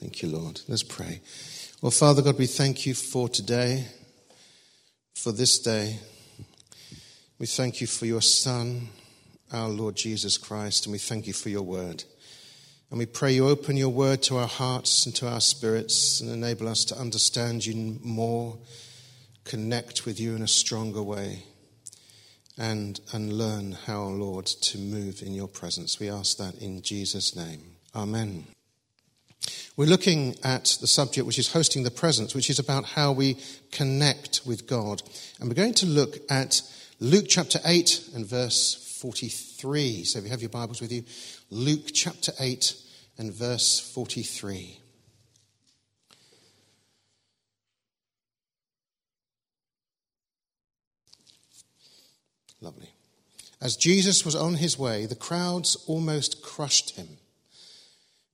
Thank you, Lord. Let's pray. Well, Father God, we thank you for today, for this day. We thank you for your Son, our Lord Jesus Christ, and we thank you for your word. And we pray you open your word to our hearts and to our spirits and enable us to understand you more, connect with you in a stronger way, and, and learn how, Lord, to move in your presence. We ask that in Jesus' name. Amen. We're looking at the subject which is hosting the presence, which is about how we connect with God. And we're going to look at Luke chapter 8 and verse 43. So if you have your Bibles with you, Luke chapter 8 and verse 43. Lovely. As Jesus was on his way, the crowds almost crushed him.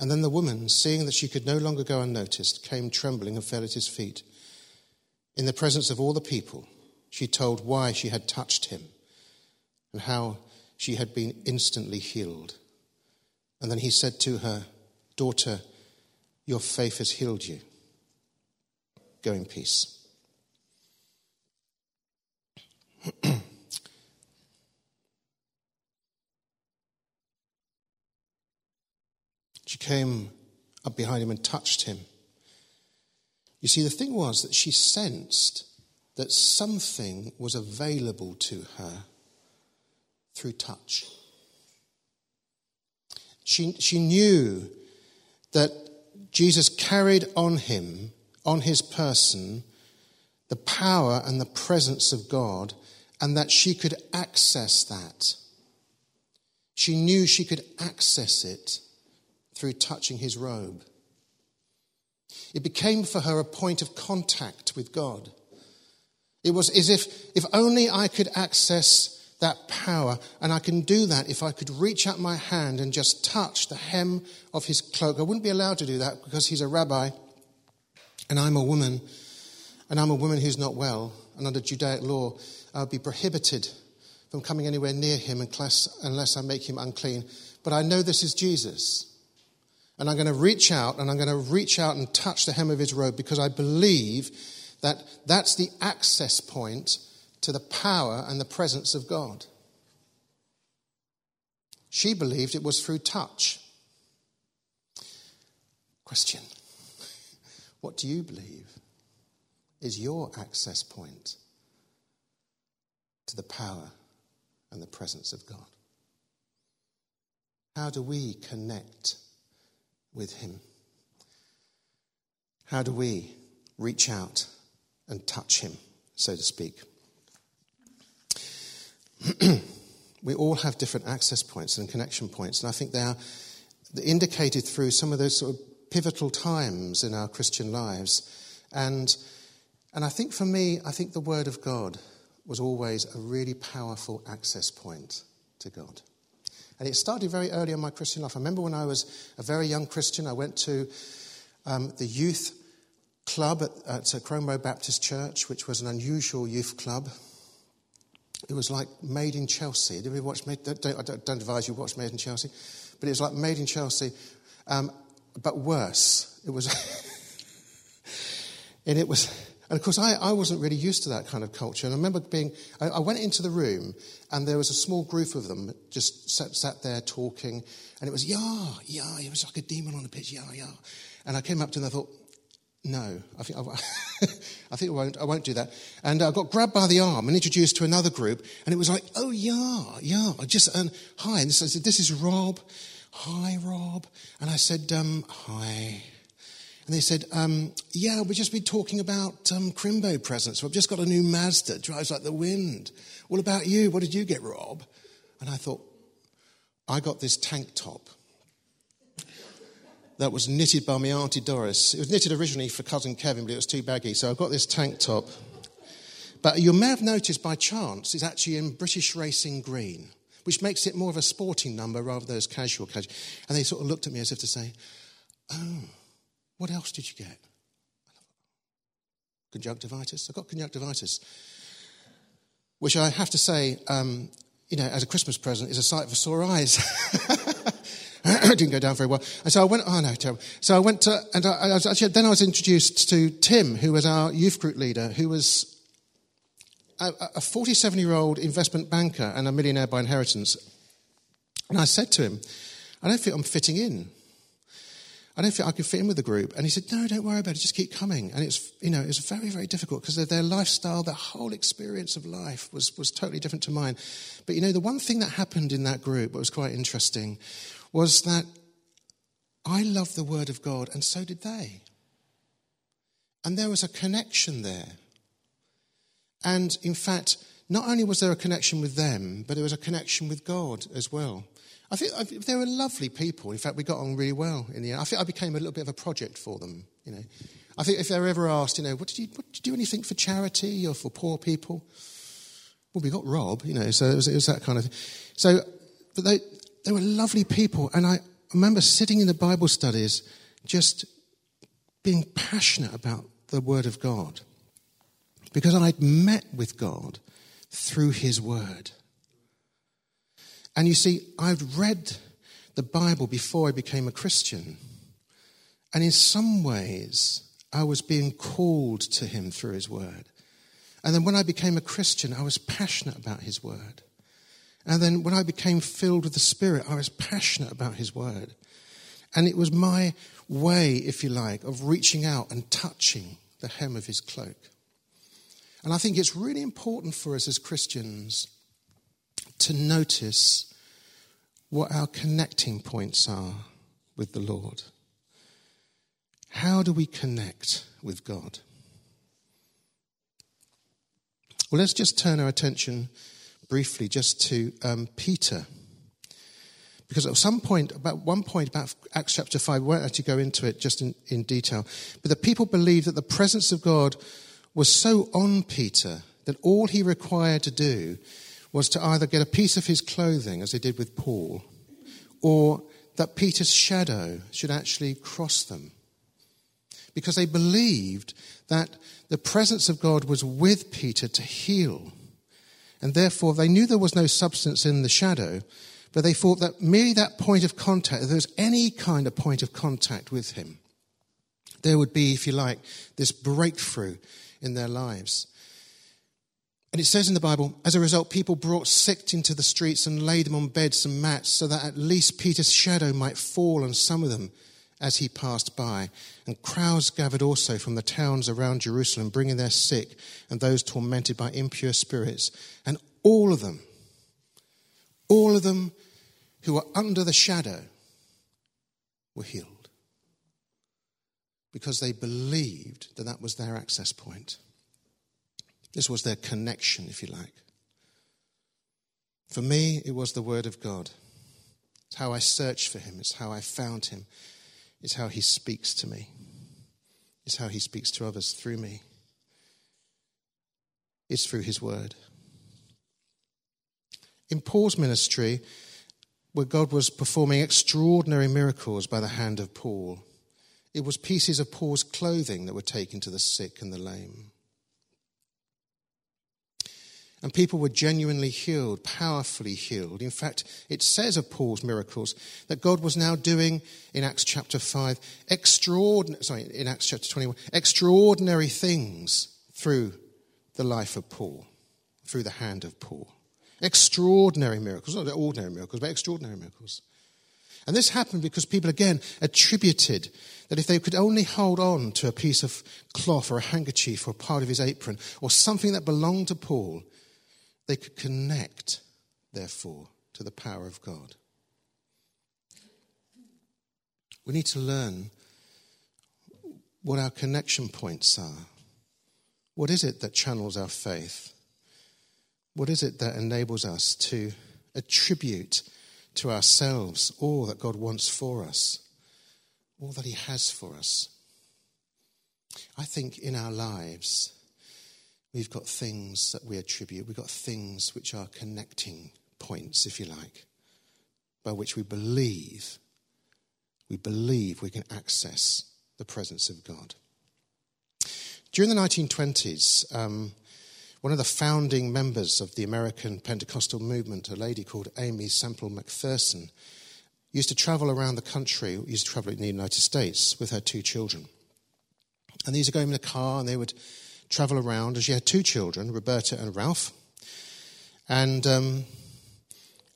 And then the woman, seeing that she could no longer go unnoticed, came trembling and fell at his feet. In the presence of all the people, she told why she had touched him and how she had been instantly healed. And then he said to her, Daughter, your faith has healed you. Go in peace. She came up behind him and touched him. You see, the thing was that she sensed that something was available to her through touch. She, she knew that Jesus carried on him, on his person, the power and the presence of God, and that she could access that. She knew she could access it through touching his robe. It became for her a point of contact with God. It was as if, if only I could access that power, and I can do that if I could reach out my hand and just touch the hem of his cloak. I wouldn't be allowed to do that because he's a rabbi, and I'm a woman, and I'm a woman who's not well, and under Judaic law, I would be prohibited from coming anywhere near him unless, unless I make him unclean. But I know this is Jesus. And I'm going to reach out and I'm going to reach out and touch the hem of his robe because I believe that that's the access point to the power and the presence of God. She believed it was through touch. Question What do you believe is your access point to the power and the presence of God? How do we connect? With Him? How do we reach out and touch Him, so to speak? we all have different access points and connection points, and I think they are indicated through some of those sort of pivotal times in our Christian lives. And, and I think for me, I think the Word of God was always a really powerful access point to God. And it started very early in my Christian life. I remember when I was a very young Christian, I went to um, the youth club at, at Cromwell Baptist Church, which was an unusual youth club. It was like Made in Chelsea. Did we watch Made? Don't, don't, don't advise you watch Made in Chelsea, but it was like Made in Chelsea, um, but worse. It was, and it was and of course, I, I wasn't really used to that kind of culture. And I remember being, I, I, went into the room and there was a small group of them just sat, sat there talking. And it was, yeah, yeah, it was like a demon on the pitch, yeah, yeah. And I came up to them and I thought, no, I think I, I think I won't, I won't do that. And I got grabbed by the arm and introduced to another group. And it was like, oh, yeah, yeah, I just, and hi. And I said, this is Rob. Hi, Rob. And I said, um, hi. And they said, um, Yeah, we've just been talking about um, Crimbo presents. We've just got a new Mazda, drives like the wind. What about you? What did you get, Rob? And I thought, I got this tank top. that was knitted by my auntie Doris. It was knitted originally for cousin Kevin, but it was too baggy, so I've got this tank top. But you may have noticed by chance it's actually in British Racing Green, which makes it more of a sporting number rather than as casual. casual. And they sort of looked at me as if to say, Oh, what else did you get? Conjunctivitis. I got conjunctivitis, which I have to say, um, you know, as a Christmas present, is a sight for sore eyes. didn't go down very well. And so I went, oh no, terrible. So I went to, and I, I was actually, then I was introduced to Tim, who was our youth group leader, who was a 47 year old investment banker and a millionaire by inheritance. And I said to him, I don't think I'm fitting in. I don't think I can fit in with the group. And he said, No, don't worry about it. Just keep coming. And it's, you know, it's very, very difficult because their lifestyle, their whole experience of life was, was totally different to mine. But, you know, the one thing that happened in that group, what was quite interesting, was that I loved the Word of God, and so did they. And there was a connection there. And in fact, not only was there a connection with them, but there was a connection with God as well. I think, they were lovely people. In fact, we got on really well in the end. I think I became a little bit of a project for them. You know, I think if they were ever asked, you know, what did you, what, did you do anything for charity or for poor people? Well, we got Rob, you know, so it was, it was that kind of thing. So, but they, they were lovely people. And I remember sitting in the Bible studies just being passionate about the Word of God because I'd met with God through His Word. And you see, I'd read the Bible before I became a Christian. And in some ways, I was being called to Him through His Word. And then when I became a Christian, I was passionate about His Word. And then when I became filled with the Spirit, I was passionate about His Word. And it was my way, if you like, of reaching out and touching the hem of His cloak. And I think it's really important for us as Christians to notice what our connecting points are with the Lord. How do we connect with God? Well, let's just turn our attention briefly just to um, Peter. Because at some point, about one point about Acts chapter 5, we won't actually go into it just in, in detail, but the people believed that the presence of God was so on Peter that all he required to do was to either get a piece of his clothing, as they did with Paul, or that Peter's shadow should actually cross them. Because they believed that the presence of God was with Peter to heal. And therefore, they knew there was no substance in the shadow, but they thought that merely that point of contact, if there was any kind of point of contact with him, there would be, if you like, this breakthrough in their lives. And it says in the Bible, as a result, people brought sick into the streets and laid them on beds and mats so that at least Peter's shadow might fall on some of them as he passed by. And crowds gathered also from the towns around Jerusalem, bringing their sick and those tormented by impure spirits. And all of them, all of them who were under the shadow were healed because they believed that that was their access point. This was their connection, if you like. For me, it was the Word of God. It's how I searched for Him, it's how I found Him, it's how He speaks to me, it's how He speaks to others through me. It's through His Word. In Paul's ministry, where God was performing extraordinary miracles by the hand of Paul, it was pieces of Paul's clothing that were taken to the sick and the lame. And people were genuinely healed, powerfully healed. In fact, it says of Paul's miracles that God was now doing in Acts chapter 5 extraordinary, sorry, in Acts chapter 21, extraordinary things through the life of Paul, through the hand of Paul. Extraordinary miracles, not ordinary miracles, but extraordinary miracles. And this happened because people, again, attributed that if they could only hold on to a piece of cloth or a handkerchief or part of his apron or something that belonged to Paul, they could connect, therefore, to the power of God. We need to learn what our connection points are. What is it that channels our faith? What is it that enables us to attribute to ourselves all that God wants for us? all that He has for us. I think in our lives, we've got things that we attribute, we've got things which are connecting points, if you like, by which we believe, we believe we can access the presence of God. During the 1920s, um, one of the founding members of the American Pentecostal movement, a lady called Aimee Semple McPherson, used to travel around the country, used to travel in the United States with her two children. And these are going in a car and they would travel around. And she had two children, Roberta and Ralph. And, um,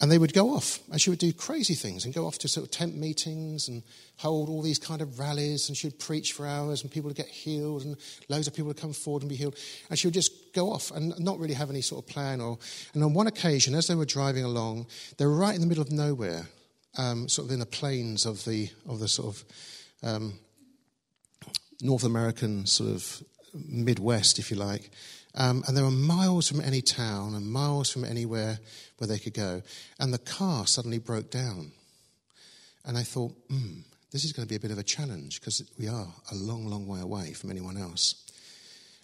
and they would go off and she would do crazy things and go off to sort of tent meetings and hold all these kind of rallies and she'd preach for hours and people would get healed and loads of people would come forward and be healed. And she would just go off and not really have any sort of plan. Or, and on one occasion, as they were driving along, they were right in the middle of nowhere, um, sort of in the plains of the, of the sort of um, North American sort of Midwest, if you like. Um, and they were miles from any town and miles from anywhere where they could go. And the car suddenly broke down. And I thought, hmm, this is going to be a bit of a challenge because we are a long, long way away from anyone else.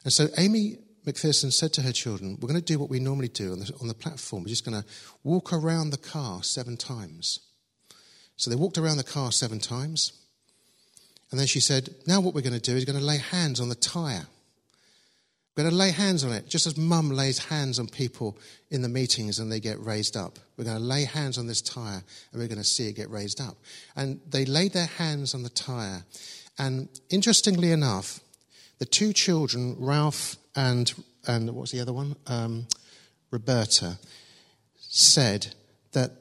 And so Aimee McPherson said to her children, We're going to do what we normally do on the, on the platform. We're just going to walk around the car seven times. So they walked around the car seven times. And then she said, Now what we're going to do is going to lay hands on the tyre. We're going to lay hands on it, just as mum lays hands on people in the meetings and they get raised up. We're going to lay hands on this tyre and we're going to see it get raised up. And they laid their hands on the tyre. And interestingly enough, the two children, Ralph and, and what's the other one? Um, Roberta, said that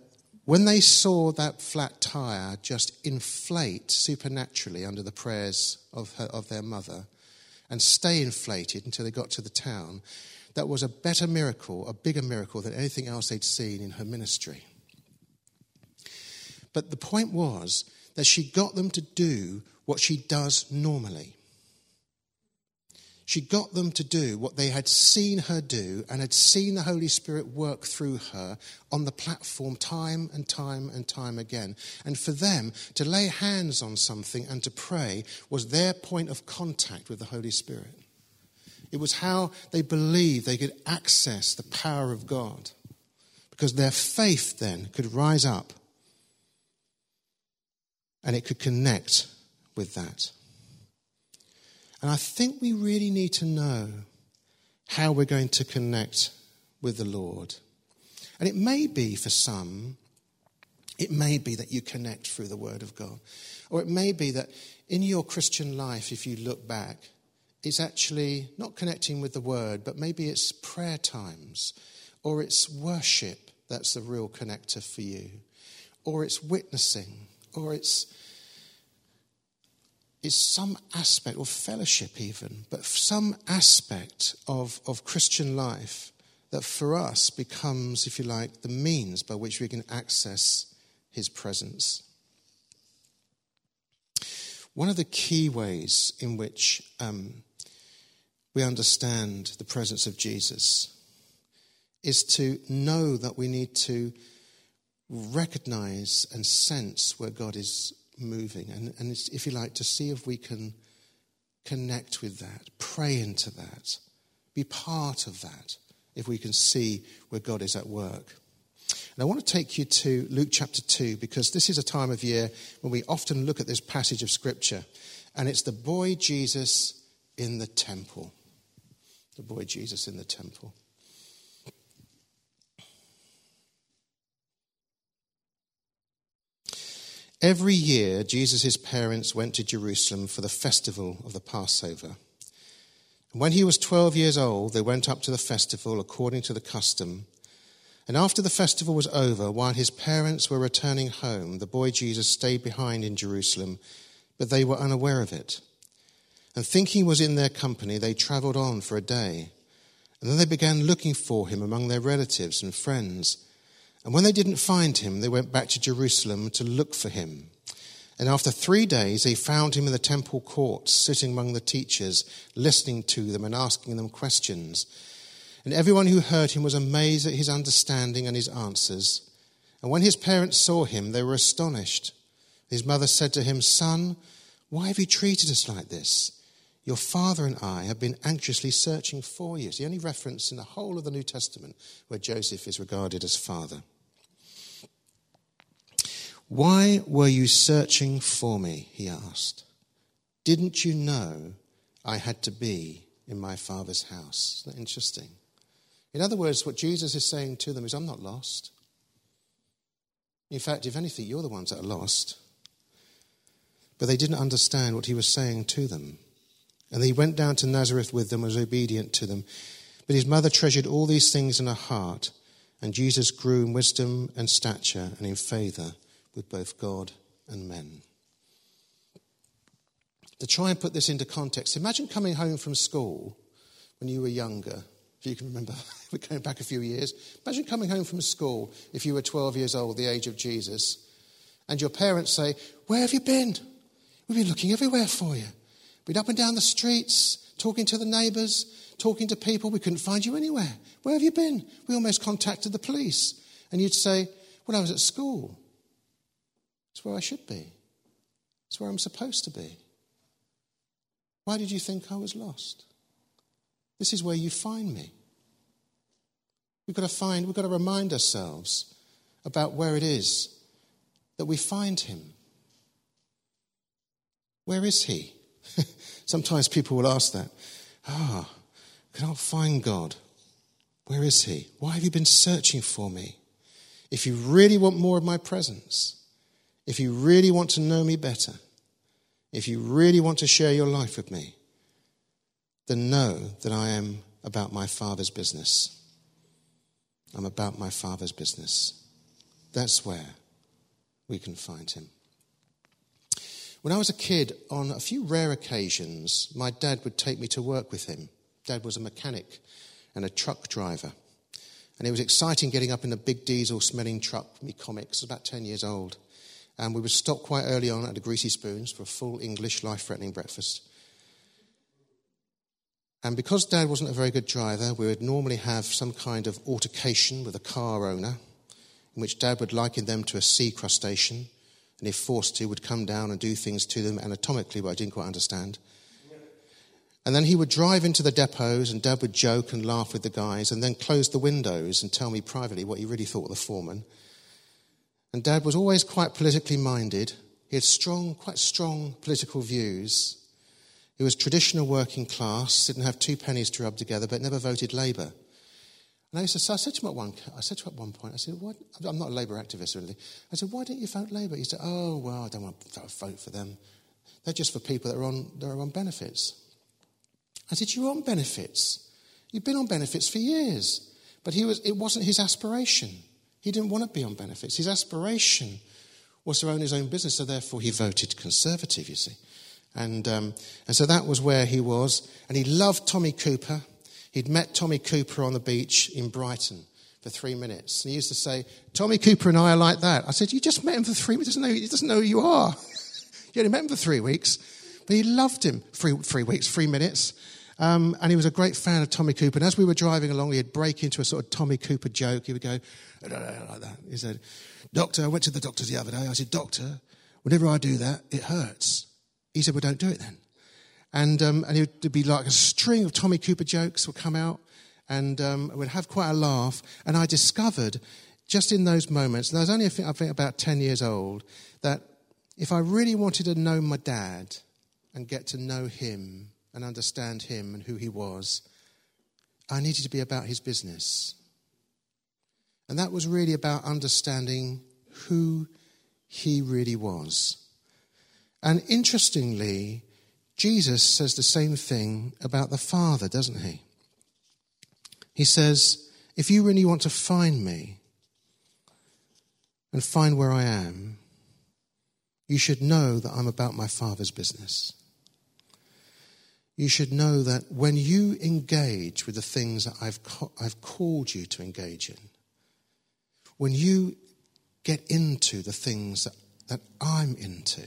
when they saw that flat tire just inflate supernaturally under the prayers of, her, of their mother and stay inflated until they got to the town, that was a better miracle, a bigger miracle than anything else they'd seen in her ministry. But the point was that she got them to do what she does normally. She got them to do what they had seen her do and had seen the Holy Spirit work through her on the platform time and time and time again. And for them to lay hands on something and to pray was their point of contact with the Holy Spirit. It was how they believed they could access the power of God because their faith then could rise up and it could connect with that. And I think we really need to know how we're going to connect with the Lord. And it may be for some, it may be that you connect through the Word of God. Or it may be that in your Christian life, if you look back, it's actually not connecting with the Word, but maybe it's prayer times, or it's worship that's the real connector for you, or it's witnessing, or it's is some aspect, or fellowship even, but some aspect of, of Christian life that for us becomes, if you like, the means by which we can access his presence. One of the key ways in which um, we understand the presence of Jesus is to know that we need to recognize and sense where God is moving. And, and if you like, to see if we can connect with that, pray into that, be part of that, if we can see where God is at work. And I want to take you to Luke chapter 2 because this is a time of year when we often look at this passage of Scripture, and it's the boy Jesus in the temple. The boy Jesus in the temple. Every year, Jesus' parents went to Jerusalem for the festival of the Passover. And when he was 12 years old, they went up to the festival according to the custom. And after the festival was over, while his parents were returning home, the boy Jesus stayed behind in Jerusalem, but they were unaware of it. And thinking he was in their company, they traveled on for a day. And then they began looking for him among their relatives and friends. And when they didn't find him, they went back to Jerusalem to look for him. And after three days, they found him in the temple courts, sitting among the teachers, listening to them and asking them questions. And everyone who heard him was amazed at his understanding and his answers. And when his parents saw him, they were astonished. His mother said to him, Son, Why have you treated us like this? Your father and I have been anxiously searching for you. It's the only reference in the whole of the New Testament where Joseph is regarded as father. Why were you searching for me? He asked. Didn't you know I had to be in my father's house? Isn't that interesting? In other words, what Jesus is saying to them is, I'm not lost. In fact, if anything, you're the ones that are lost. But they didn't understand what he was saying to them. And he went down to Nazareth with them, was obedient to them. But his mother treasured all these things in her heart, and Jesus grew in wisdom and stature and in favor with both God and men. To try and put this into context, imagine coming home from school when you were younger, if you can remember, we're going back a few years. Imagine coming home from school if you were 12 years old, the age of Jesus, and your parents say, Where have you been? We've been looking everywhere for you. We've been up and down the streets, talking to the neighbours, talking to people. We couldn't find you anywhere. Where have you been? We almost contacted the police. And you'd say, Well, I was at school. It's where I should be. It's where I'm supposed to be. Why did you think I was lost? This is where you find me. We've got to find, we've got to remind ourselves about where it is that we find him. Where is he? Sometimes people will ask that. Ah, oh, cannot find God. Where is he? Why have you been searching for me? If you really want more of my presence, if you really want to know me better, if you really want to share your life with me, then know that I am about my Father's business. I'm about my Father's business. That's where we can find Him. When I was a kid, on a few rare occasions, my dad would take me to work with him. Dad was a mechanic and a truck driver. And it was exciting getting up in a big diesel smelling truck, with me comics, about 10 years old. And we would stop quite early on at the Greasy Spoons for a full English life threatening breakfast. And because Dad wasn't a very good driver, we would normally have some kind of altercation with a car owner, in which Dad would liken them to a sea crustacean, and if forced to, would come down and do things to them anatomically, but I didn't quite understand. And then he would drive into the depots, and Dad would joke and laugh with the guys, and then close the windows and tell me privately what he really thought of the foreman. And Dad was always quite politically minded. He had strong, quite strong political views. He was traditional working class, didn't have two pennies to rub together, but never voted Labour. And I, used to, so I said to him at one, I said to him at one point, I said, what? I'm not a Labour activist really. I said, why don't you vote Labour? He said, oh, well, I don't want to vote for them. They're just for people that are on, that are on benefits. I said, you're on benefits. You've been on benefits for years. But he was, it wasn't his aspiration. He didn't want to be on benefits. His aspiration was to own his own business, so therefore he voted Conservative, you see. And, um, and so that was where he was. And he loved Tommy Cooper. He'd met Tommy Cooper on the beach in Brighton for three minutes. And he used to say, Tommy Cooper and I are like that. I said, You just met him for three minutes. He doesn't know, he doesn't know who you are. you only met him for three weeks. But he loved him. Three, three weeks, three minutes. Um, and he was a great fan of Tommy Cooper. And as we were driving along, he'd break into a sort of Tommy Cooper joke. He would go, like that. He said, Doctor, I went to the doctor the other day. I said, Doctor, whenever I do that, it hurts. He said, Well, don't do it then. And, um, and it would be like a string of Tommy Cooper jokes would come out, and um, we'd have quite a laugh. And I discovered just in those moments, and I was only, I think, about 10 years old, that if I really wanted to know my dad and get to know him, and understand him and who he was, I needed to be about his business. And that was really about understanding who he really was. And interestingly, Jesus says the same thing about the Father, doesn't he? He says, If you really want to find me and find where I am, you should know that I'm about my Father's business you should know that when you engage with the things that I've, I've called you to engage in, when you get into the things that, that I'm into,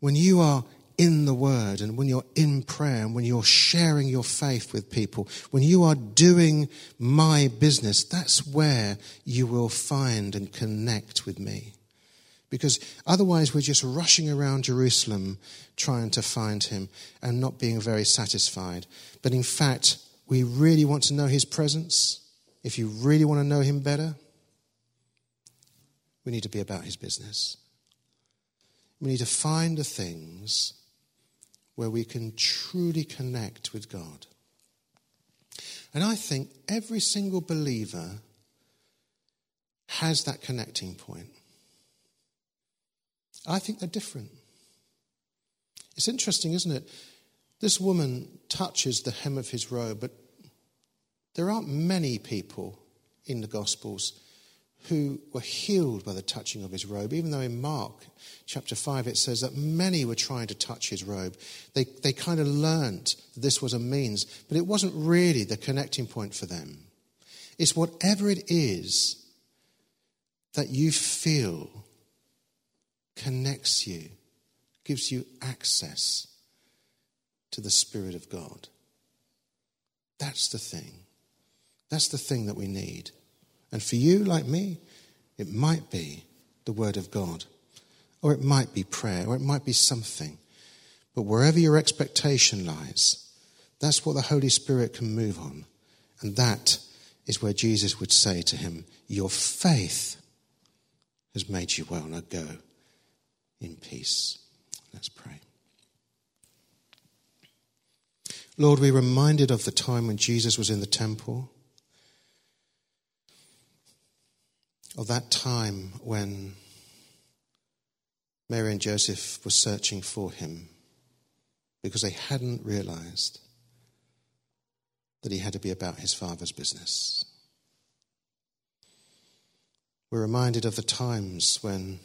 when you are in the Word and when you're in prayer and when you're sharing your faith with people, when you are doing my business, that's where you will find and connect with me. Because otherwise, we're just rushing around Jerusalem trying to find him and not being very satisfied. But in fact, we really want to know his presence. If you really want to know him better, we need to be about his business. We need to find the things where we can truly connect with God. And I think every single believer has that connecting point. I think they're different. It's interesting, isn't it? This woman touches the hem of his robe, but there aren't many people in the Gospels who were healed by the touching of his robe, even though in Mark chapter 5 it says that many were trying to touch his robe. They, they kind of learnt that this was a means, but it wasn't really the connecting point for them. It's whatever it is that you feel connects you, gives you access to the Spirit of God. That's the thing. That's the thing that we need. And for you, like me, it might be the Word of God, or it might be prayer, or it might be something. But wherever your expectation lies, that's what the Holy Spirit can move on. And that is where Jesus would say to him, Your faith has made you well. Now go in peace. Let's pray. Lord, we're reminded of the time when Jesus was in the temple, of that time when Mary and Joseph were searching for him because they hadn't realized that he had to be about his father's business. We're reminded of the times when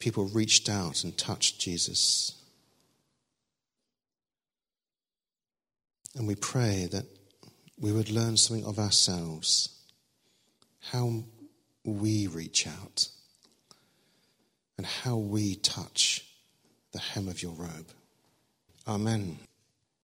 people reached out and touched Jesus. And we pray that we would learn something of ourselves, how we reach out, and how we touch the hem of your robe. Amen.